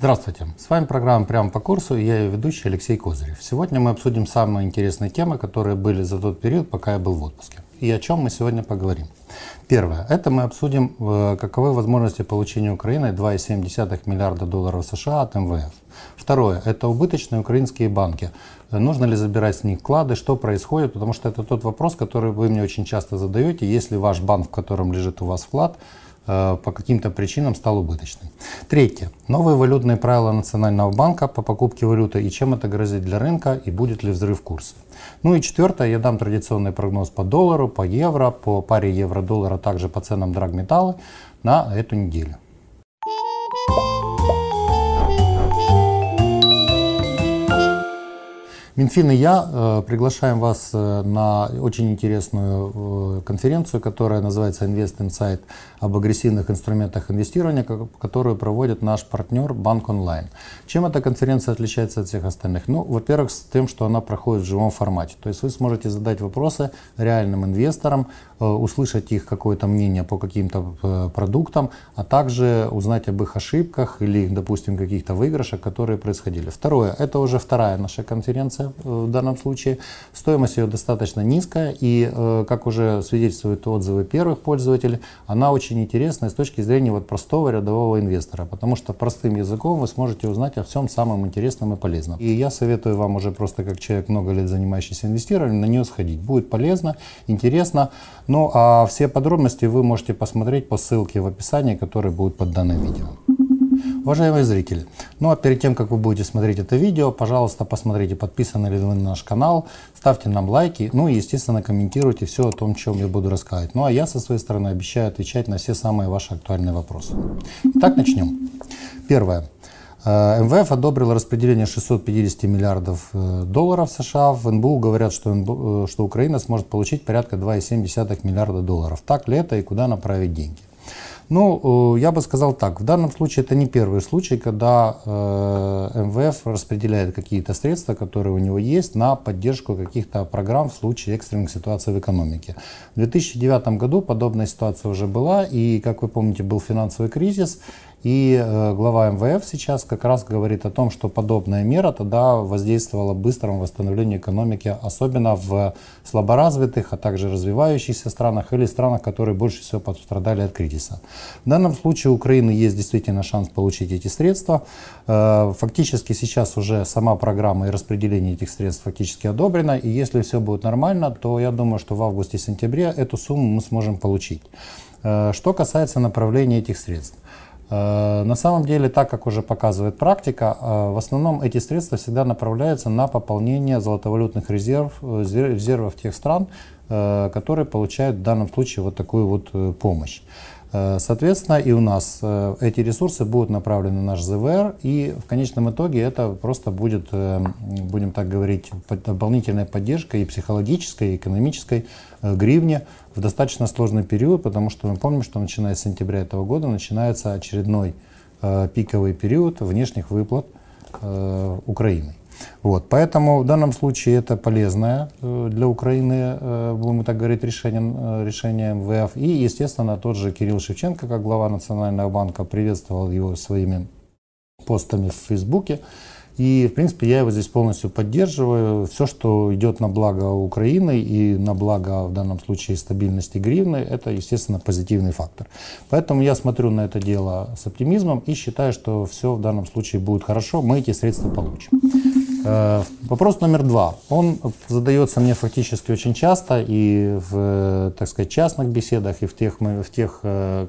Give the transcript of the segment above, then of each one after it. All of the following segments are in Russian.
Здравствуйте, с вами программа «Прямо по курсу» и я ее ведущий Алексей Козырев. Сегодня мы обсудим самые интересные темы, которые были за тот период, пока я был в отпуске. И о чем мы сегодня поговорим. Первое. Это мы обсудим, э, каковы возможности получения Украины 2,7 миллиарда долларов США от МВФ. Второе. Это убыточные украинские банки. Нужно ли забирать с них вклады, что происходит, потому что это тот вопрос, который вы мне очень часто задаете. Если ваш банк, в котором лежит у вас вклад, по каким-то причинам стал убыточным. Третье. Новые валютные правила Национального банка по покупке валюты и чем это грозит для рынка и будет ли взрыв курса. Ну и четвертое, я дам традиционный прогноз по доллару, по евро, по паре евро-доллара, также по ценам драгметалла на эту неделю. Минфин и я э, приглашаем вас э, на очень интересную э, конференцию, которая называется Invest Insight об агрессивных инструментах инвестирования, которую проводит наш партнер Банк Онлайн. Чем эта конференция отличается от всех остальных? Ну, во-первых, с тем, что она проходит в живом формате. То есть вы сможете задать вопросы реальным инвесторам, услышать их какое-то мнение по каким-то э, продуктам, а также узнать об их ошибках или, допустим, каких-то выигрышах, которые происходили. Второе, это уже вторая наша конференция Э, в данном случае. Стоимость ее достаточно низкая и, э, как уже свидетельствуют отзывы первых пользователей, она очень интересная с точки зрения вот простого рядового инвестора, потому что простым языком вы сможете узнать о всем самом интересном и полезном. И я советую вам уже просто как человек, много лет занимающийся инвестированием, на нее сходить. Будет полезно, интересно. Ну а все подробности вы можете посмотреть по ссылке в описании, который будет под данным видео. Уважаемые зрители, ну а перед тем, как вы будете смотреть это видео, пожалуйста, посмотрите, подписаны ли вы на наш канал, ставьте нам лайки, ну и, естественно, комментируйте все о том, чем я буду рассказывать. Ну а я со своей стороны обещаю отвечать на все самые ваши актуальные вопросы. Итак, начнем. Первое. Э, МВФ одобрил распределение 650 миллиардов э, долларов США. В НБУ говорят, что, НБУ, э, что Украина сможет получить порядка 2,7 миллиарда долларов. Так ли это и куда направить деньги? Ну, я бы сказал так, в данном случае это не первый случай, когда МВФ распределяет какие-то средства, которые у него есть, на поддержку каких-то программ в случае экстренных ситуаций в экономике. В 2009 году подобная ситуация уже была, и, как вы помните, был финансовый кризис, и э, глава МВФ сейчас как раз говорит о том, что подобная мера тогда воздействовала быстрому восстановлению экономики, особенно в слаборазвитых, а также развивающихся странах или странах, которые больше всего пострадали от кризиса. В данном случае у Украины есть действительно шанс получить эти средства. Э, фактически сейчас уже сама программа и распределение этих средств фактически одобрена. И если все будет нормально, то я думаю, что в августе-сентябре эту сумму мы сможем получить. Э, что касается направления этих средств. Э, на самом деле, так как уже показывает практика, э, в основном эти средства всегда направляются на пополнение золотовалютных резерв, э, резервов тех стран, которые получают в данном случае вот такую вот помощь. Соответственно, и у нас эти ресурсы будут направлены на наш ЗВР, и в конечном итоге это просто будет, будем так говорить, дополнительная поддержка и психологической, и экономической гривне в достаточно сложный период, потому что мы помним, что начиная с сентября этого года начинается очередной э, пиковый период внешних выплат э, Украины. Вот, поэтому в данном случае это полезное э, для Украины, э, будем так говорить, решение, э, решение МВФ. И, естественно, тот же Кирилл Шевченко, как глава Национального банка, приветствовал его своими постами в Фейсбуке. И, в принципе, я его здесь полностью поддерживаю. Все, что идет на благо Украины и на благо, в данном случае, стабильности гривны, это, естественно, позитивный фактор. Поэтому я смотрю на это дело с оптимизмом и считаю, что все в данном случае будет хорошо, мы эти средства получим. Э, вопрос номер два. Он задается мне фактически очень часто и в, так сказать, частных беседах, и в тех, в тех э,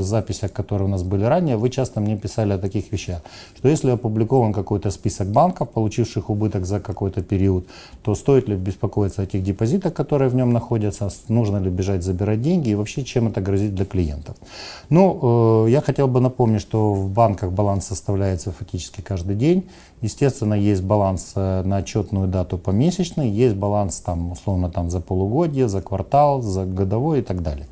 записях, которые у нас были ранее. Вы часто мне писали о таких вещах, что если опубликован какой-то список банков, получивших убыток за какой-то период, то стоит ли беспокоиться о тех депозитах, которые в нем находятся, нужно ли бежать забирать деньги и вообще чем это грозит для клиентов. Ну, э, я хотел бы напомнить, что в банках баланс составляется фактически каждый день. Естественно, есть баланс э, на отчетную дату помесячный, есть баланс там, условно там, за полугодие, за квартал, за годовой и так далее.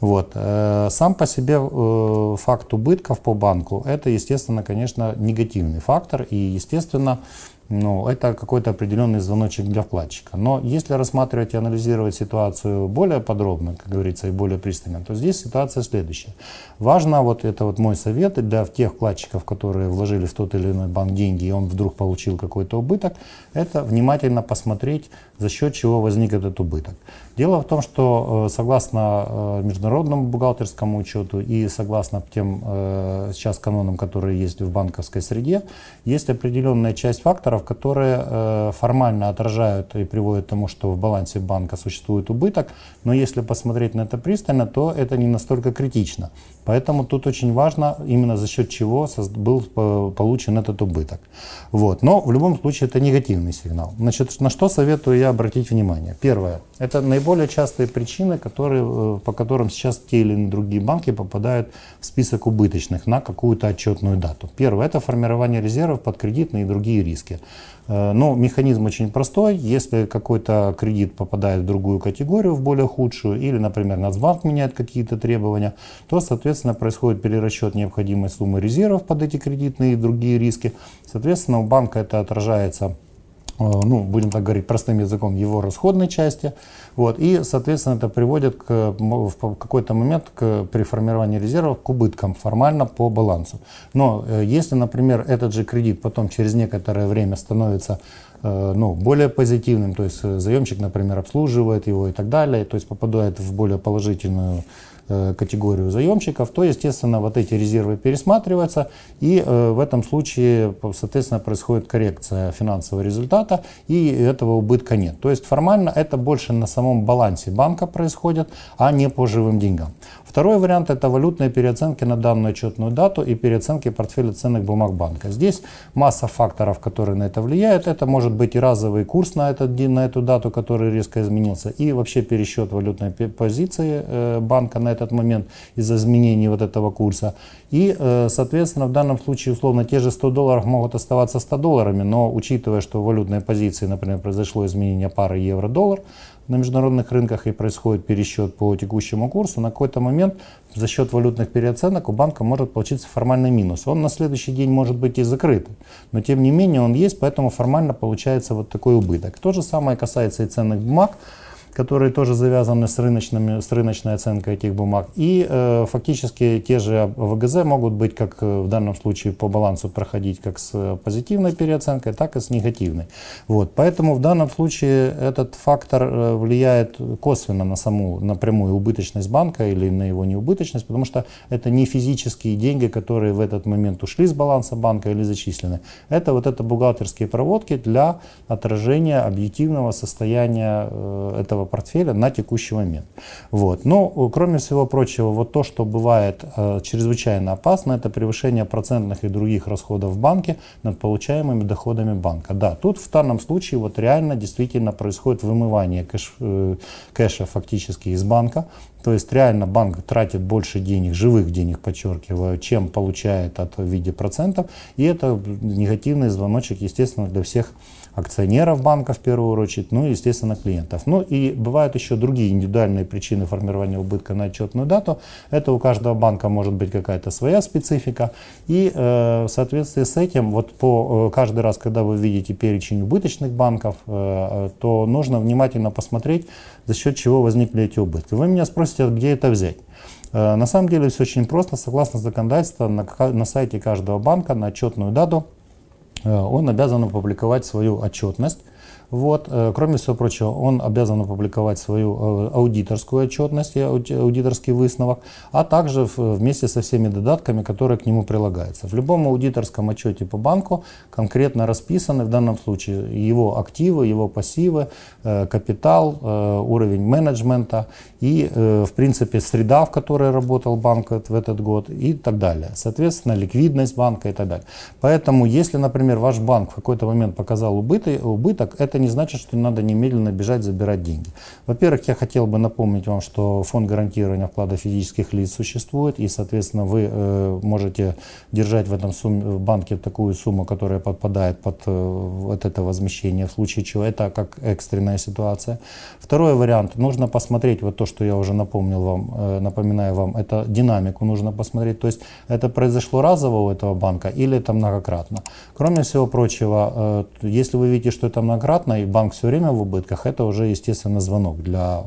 Вот. Э, сам по себе э, факт убытков по банку, это, естественно, конечно, негативный фактор. И, естественно, ну, это какой-то определенный звоночек для вкладчика. Но если рассматривать и анализировать ситуацию более подробно, как говорится, и более пристально, то здесь ситуация следующая. Важно, вот это вот мой совет для тех вкладчиков, которые вложили в тот или иной банк деньги, и он вдруг получил какой-то убыток, это внимательно посмотреть, за счет чего возник этот убыток. Дело в том, что э, согласно э, международному бухгалтерскому учету и согласно тем э, сейчас канонам, которые есть в банковской среде, есть определенная часть факторов, которые формально отражают и приводят к тому, что в балансе банка существует убыток, но если посмотреть на это пристально, то это не настолько критично. Поэтому тут очень важно, именно за счет чего был получен этот убыток. Вот. Но в любом случае это негативный сигнал. Значит, на что советую я обратить внимание? Первое. Это наиболее частые причины, которые, э, по которым сейчас те или другие банки попадают в список убыточных на какую-то отчетную дату. Первое. Это формирование резервов под кредитные и другие риски. Э, но механизм очень простой. Если какой-то кредит попадает в другую категорию, в более худшую, или, например, Нацбанк меняет какие-то требования, то, соответственно, происходит перерасчет необходимой суммы резервов под эти кредитные и другие риски. Соответственно, у банка это отражается ну, будем так говорить простым языком, его расходной части. Вот, и, соответственно, это приводит к, в какой-то момент к, при формировании резервов к убыткам формально по балансу. Но э, если, например, этот же кредит потом через некоторое время становится э, ну, более позитивным, то есть заемщик, например, обслуживает его и так далее, то есть попадает в более положительную Э, категорию заемщиков, то, естественно, вот эти резервы пересматриваются, и э, в этом случае, соответственно, происходит коррекция финансового результата, и этого убытка нет. То есть формально это больше на самом балансе банка происходит, а не по живым деньгам. Второй вариант – это валютные переоценки на данную отчетную дату и переоценки портфеля ценных бумаг банка. Здесь масса факторов, которые на это влияют. Это может быть и разовый курс на, этот на эту дату, который резко изменился, и вообще пересчет валютной позиции э, банка на этот момент из-за изменений вот этого курса. И, э, соответственно, в данном случае, условно, те же 100 долларов могут оставаться 100 долларами, но учитывая, что в валютной позиции, например, произошло изменение пары евро-доллар, на международных рынках и происходит пересчет по текущему курсу, на какой-то момент за счет валютных переоценок у банка может получиться формальный минус. Он на следующий день может быть и закрыт, но тем не менее он есть, поэтому формально получается вот такой убыток. То же самое касается и ценных бумаг которые тоже завязаны с, рыночными, с рыночной оценкой этих бумаг. И э, фактически те же ВГЗ могут быть, как э, в данном случае по балансу проходить как с позитивной переоценкой, так и с негативной. Вот. Поэтому в данном случае этот фактор э, влияет косвенно на саму напрямую убыточность банка или на его неубыточность, потому что это не физические деньги, которые в этот момент ушли с баланса банка или зачислены. Это вот это бухгалтерские проводки для отражения объективного состояния э, этого портфеля на текущий момент. Вот. Но, э, кроме всего прочего, вот то, что бывает э, чрезвычайно опасно, это превышение процентных и других расходов в банке над получаемыми доходами банка. Да, тут в данном случае вот реально действительно происходит вымывание кэш, э, кэша фактически из банка. То есть реально банк тратит больше денег, живых денег, подчеркиваю, чем получает от в виде процентов. И это негативный звоночек, естественно, для всех акционеров банка в первую очередь, ну и, естественно, клиентов. Ну и бывают еще другие индивидуальные причины формирования убытка на отчетную дату. Это у каждого банка может быть какая-то своя специфика. И э, в соответствии с этим, вот по э, каждый раз, когда вы видите перечень убыточных банков, э, то нужно внимательно посмотреть, за счет чего возникли эти убытки. Вы меня спросите, а где это взять? На самом деле все очень просто. Согласно законодательству, на, на сайте каждого банка на отчетную дату Э, он обязан опубликовать свою отчетность вот. Э, кроме всего прочего, он обязан опубликовать свою э, аудиторскую отчетность, аудиторский высновок, а также вместе со всеми додатками, которые к нему прилагаются. В любом аудиторском отчете по банку конкретно расписаны в данном случае его активы, его пассивы, э, капитал, уровень менеджмента и, в принципе, среда, в которой работал банк в этот год и так далее. Соответственно, ликвидность банка и так далее. Поэтому, если, например, ваш банк в какой-то момент показал убыток это не значит, что надо немедленно бежать забирать деньги. Во-первых, я хотел бы напомнить вам, что фонд гарантирования вклада физических лиц существует, и, соответственно, вы э, можете держать в этом сумме, в банке такую сумму, которая подпадает под э, вот это возмещение, в случае чего это как экстренная ситуация. Второй вариант, нужно посмотреть, вот то, что я уже напомнил вам, э, напоминаю вам, это динамику нужно посмотреть, то есть это произошло разово у этого банка или это многократно. Кроме всего прочего, э, если вы видите, что это многократно и банк все время в убытках, это уже, естественно, звонок для,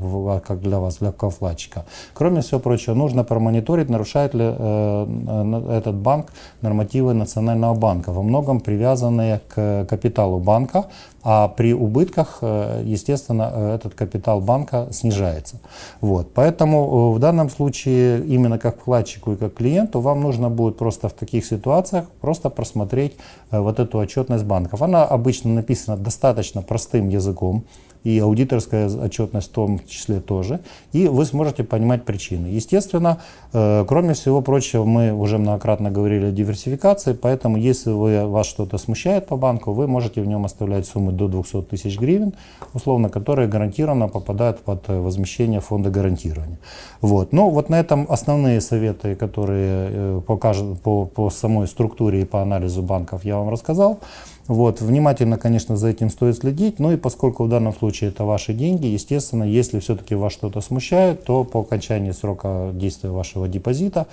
как для вас, для вкладчика. Кроме всего прочего, нужно промониторить, нарушает ли э, этот банк нормативы Национального банка, во многом привязанные к капиталу банка, а при убытках, э, естественно, э, этот капитал банка снижается. Вот. Поэтому э, в данном случае именно как вкладчику и как клиенту вам нужно будет просто в таких ситуациях просто просмотреть вот эту отчетность банков. Она обычно написана достаточно простым языком и аудиторская отчетность в том числе тоже, и вы сможете понимать причины. Естественно, э, кроме всего прочего, мы уже многократно говорили о диверсификации, поэтому если вы, вас что-то смущает по банку, вы можете в нем оставлять суммы до 200 тысяч гривен, условно, которые гарантированно попадают под э, возмещение фонда гарантирования. Вот. Ну вот на этом основные советы, которые э, покажут по, по самой структуре и по анализу банков я вам рассказал. Вот, внимательно, конечно, за этим стоит следить, но и поскольку в данном случае это ваши деньги, естественно, если все-таки вас что-то смущает, то по окончании срока действия вашего депозита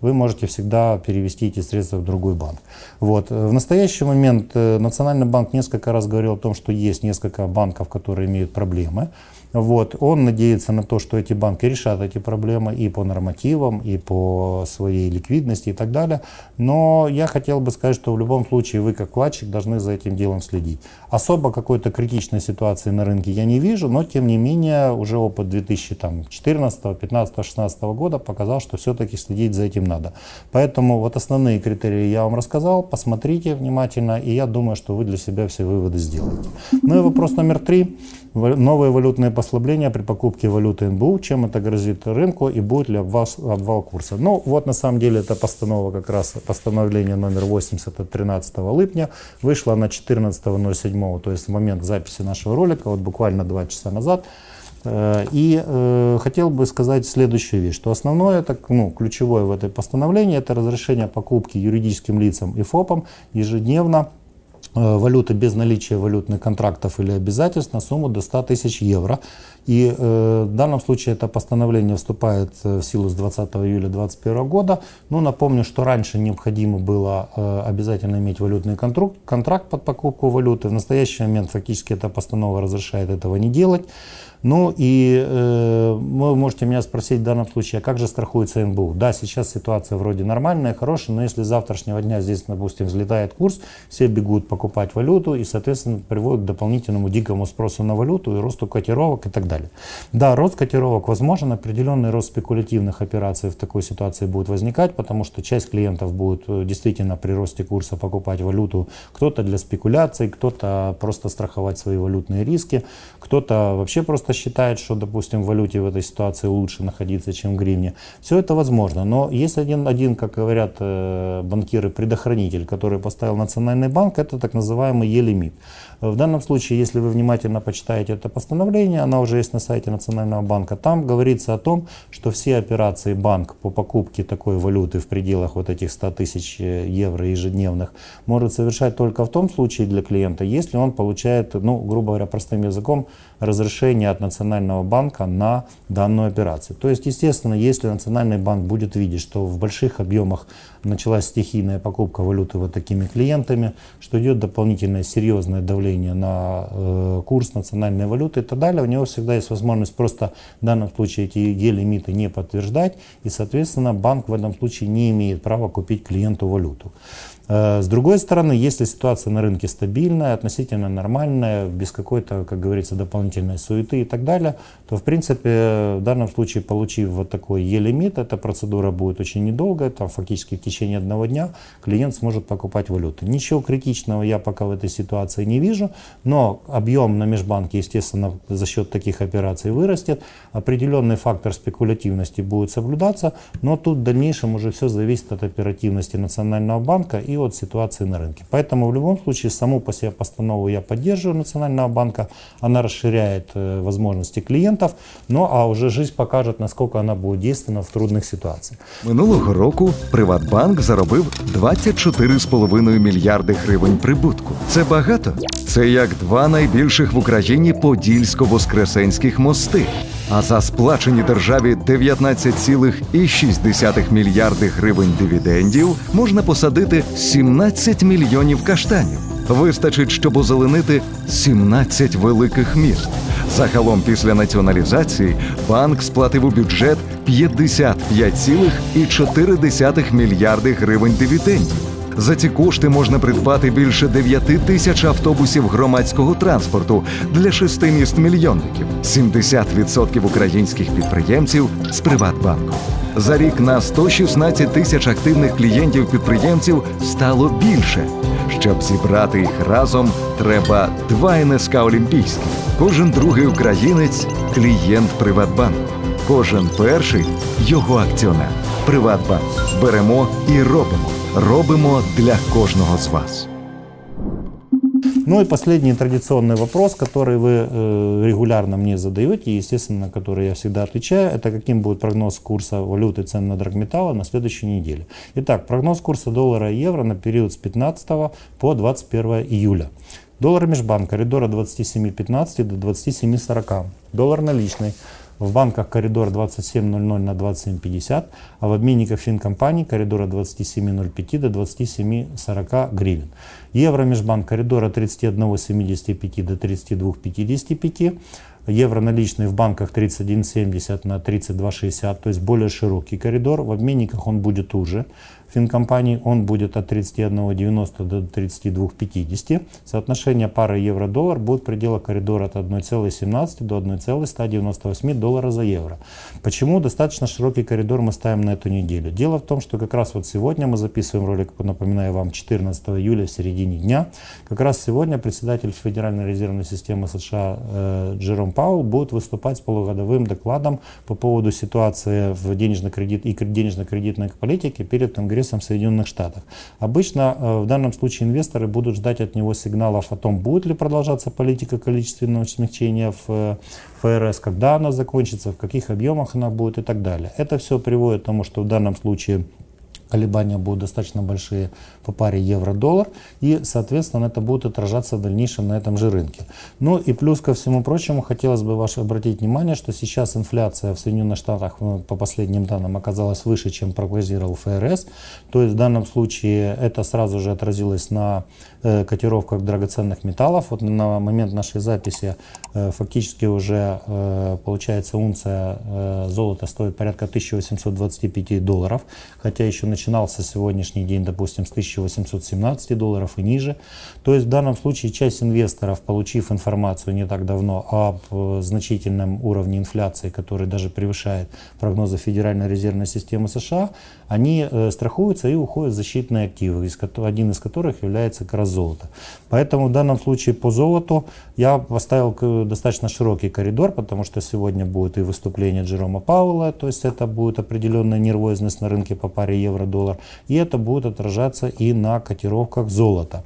вы можете всегда перевести эти средства в другой банк. Вот. В настоящий момент э, Национальный банк несколько раз говорил о том, что есть несколько банков, которые имеют проблемы. Вот. Он надеется на то, что эти банки решат эти проблемы и по нормативам, и по своей ликвидности и так далее. Но я хотел бы сказать, что в любом случае вы как вкладчик должны за этим делом следить. Особо какой-то критичной ситуации на рынке я не вижу, но тем не менее уже опыт 2014, 2015, 2016 года показал, что все-таки следить за этим надо. Поэтому вот основные критерии я вам рассказал, посмотрите внимательно, и я думаю, что вы для себя все выводы сделаете. Ну и вопрос номер три. Новые валютные послабления при покупке валюты НБУ, чем это грозит рынку и будет ли обвал, обвал курса. Ну вот на самом деле это постанова как раз, постановление номер 80 от 13 липня, вышло на 14.07, то есть в момент записи нашего ролика, вот буквально два часа назад. Э, и э, хотел бы сказать следующую вещь, что основное, так, ну, ключевое в этой постановлении, это разрешение покупки юридическим лицам и ФОПам ежедневно валюты без наличия валютных контрактов или обязательств на сумму до 100 тысяч евро. И э, в данном случае это постановление вступает э, в силу с 20 июля 2021 года. Ну, напомню, что раньше необходимо было э, обязательно иметь валютный контракт, контракт под покупку валюты. В настоящий момент фактически эта постанова разрешает этого не делать. Ну и э, вы можете меня спросить в данном случае, а как же страхуется НБУ? Да, сейчас ситуация вроде нормальная, хорошая, но если с завтрашнего дня здесь, допустим, взлетает курс, все бегут покупать валюту и, соответственно, приводит к дополнительному дикому спросу на валюту и росту котировок и так далее. Да, рост котировок возможен, определенный рост спекулятивных операций в такой ситуации будет возникать, потому что часть клиентов будет э, действительно при росте курса покупать валюту, кто-то для спекуляций, кто-то просто страховать свои валютные риски, кто-то вообще просто считает, что, допустим, в валюте в этой ситуации лучше находиться, чем в гривне. Все это возможно. Но есть один, один как говорят э, банкиры, предохранитель, который поставил Национальный банк, это так называемый Е-лимит. В данном случае, если вы внимательно почитаете это постановление, оно уже есть на сайте Национального банка, там говорится о том, что все операции банк по покупке такой валюты в пределах вот этих 100 тысяч э, евро ежедневных может совершать только в том случае для клиента, если он получает, ну, грубо говоря, простым языком, разрешение от Национального банка на данную операцию. То есть, естественно, если Национальный банк будет видеть, что в больших объемах началась стихийная покупка валюты вот такими клиентами, что идет дополнительное серьезное давление на э, курс национальной валюты и так далее, у него всегда есть возможность просто в данном случае эти Е-лимиты не подтверждать, и, соответственно, банк в этом случае не имеет права купить клиенту валюту. Э, с другой стороны, если ситуация на рынке стабильная, относительно нормальная, без какой-то, как говорится, дополнительной суеты и так далее, то, в принципе, в данном случае, получив вот такой Е-лимит, эта процедура будет очень недолгая, там фактически в течение одного дня клиент сможет покупать валюты. Ничего критичного я пока в этой ситуации не вижу, но объем на межбанке, естественно, за счет таких операций вырастет, определенный фактор спекулятивности будет соблюдаться, но тут в дальнейшем уже все зависит от оперативности Национального банка и и от ситуации на рынке. Поэтому в любом случае саму по себе постанову я поддерживаю Национального банка. Она расширяет э, возможности клиентов, ну а уже жизнь покажет, насколько она будет действенна в трудных ситуациях. Минулого року Приватбанк заробив 24,5 мільярди гривень прибутку. Це багато. Це як два найбільших в Україні подільсько-воскресенських мости. А за сплачені державі 19,6 мільярди гривень дивідендів можна посадити 17 мільйонів каштанів. Вистачить, щоб озеленити 17 великих міст. Загалом після націоналізації банк сплатив у бюджет 55,4 мільярди гривень дивідендів. За ці кошти можна придбати більше 9 тисяч автобусів громадського транспорту для шести міст мільйонників, 70% українських підприємців з Приватбанку. За рік на 116 тисяч активних клієнтів підприємців стало більше. Щоб зібрати їх разом, треба два НСК Олімпійські. Кожен другий українець клієнт Приватбанку. Кожен перший його акціонер. Приватбанк. Беремо і робимо. Робимо для кожного з вас. Ну и последний традиционный вопрос, который вы э, регулярно мне задаете, и, естественно, на который я всегда отвечаю, это каким будет прогноз курса валюты и цен на драгметаллы на следующей неделе. Итак, прогноз курса доллара и евро на период с 15 по 21 июля. Доллар межбанк коридора 27.15 до 27.40. Доллар наличный в банках коридор 27.00 на 27.50, а в обменниках финкомпаний коридора 27.05 до 27.40 гривен. Евро межбанк коридора 31.75 до 32.55. Евро наличные в банках 31.70 на 32.60, то есть более широкий коридор. В обменниках он будет уже финкомпаний, он будет от 31,90 до 32,50. Соотношение пары евро-доллар будет в пределах коридора от 1,17 до 1,198 доллара за евро. Почему достаточно широкий коридор мы ставим на эту неделю? Дело в том, что как раз вот сегодня мы записываем ролик, напоминаю вам, 14 июля в середине дня. Как раз сегодня председатель Федеральной резервной системы США э, Джером Паул будет выступать с полугодовым докладом по поводу ситуации в денежно-кредит и денежно-кредитной политике перед Конгрессом Конгрессом Соединенных Штатов. Обычно э, в данном случае инвесторы будут ждать от него сигналов о том, будет ли продолжаться политика количественного смягчения в э, ФРС, когда она закончится, в каких объемах она будет и так далее. Это все приводит к тому, что в данном случае колебания будут достаточно большие по паре евро-доллар, и, соответственно, это будет отражаться в дальнейшем на этом же рынке. Ну и плюс ко всему прочему, хотелось бы ваше обратить внимание, что сейчас инфляция в Соединенных Штатах ну, по последним данным оказалась выше, чем прогнозировал ФРС, то есть в данном случае это сразу же отразилось на э, котировках драгоценных металлов. Вот на момент нашей записи фактически уже э, получается унция э, золота стоит порядка 1825 долларов, хотя еще начинался сегодняшний день, допустим, с 1817 долларов и ниже. То есть в данном случае часть инвесторов, получив информацию не так давно об э, значительном уровне инфляции, который даже превышает прогнозы Федеральной резервной системы США, они э, страхуются и уходят в защитные активы, один из которых является как раз золото. Поэтому в данном случае по золоту я поставил достаточно широкий коридор, потому что сегодня будет и выступление Джерома Пауэлла, то есть это будет определенная нервозность на рынке по паре евро-доллар, и это будет отражаться и на котировках золота.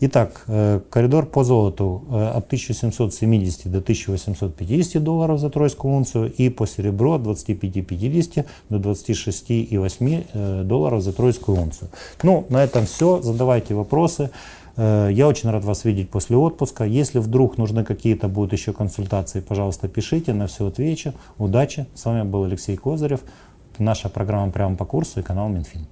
Итак, э, коридор по золоту э, от 1770 до 1850 долларов за тройскую унцию и по серебру от 25,50 до 26,8 э, долларов за тройскую унцию. Ну, на этом все. Задавайте вопросы. Я очень рад вас видеть после отпуска. Если вдруг нужны какие-то будут еще консультации, пожалуйста, пишите, на все отвечу. Удачи. С вами был Алексей Козырев. Наша программа «Прямо по курсу» и канал Минфин.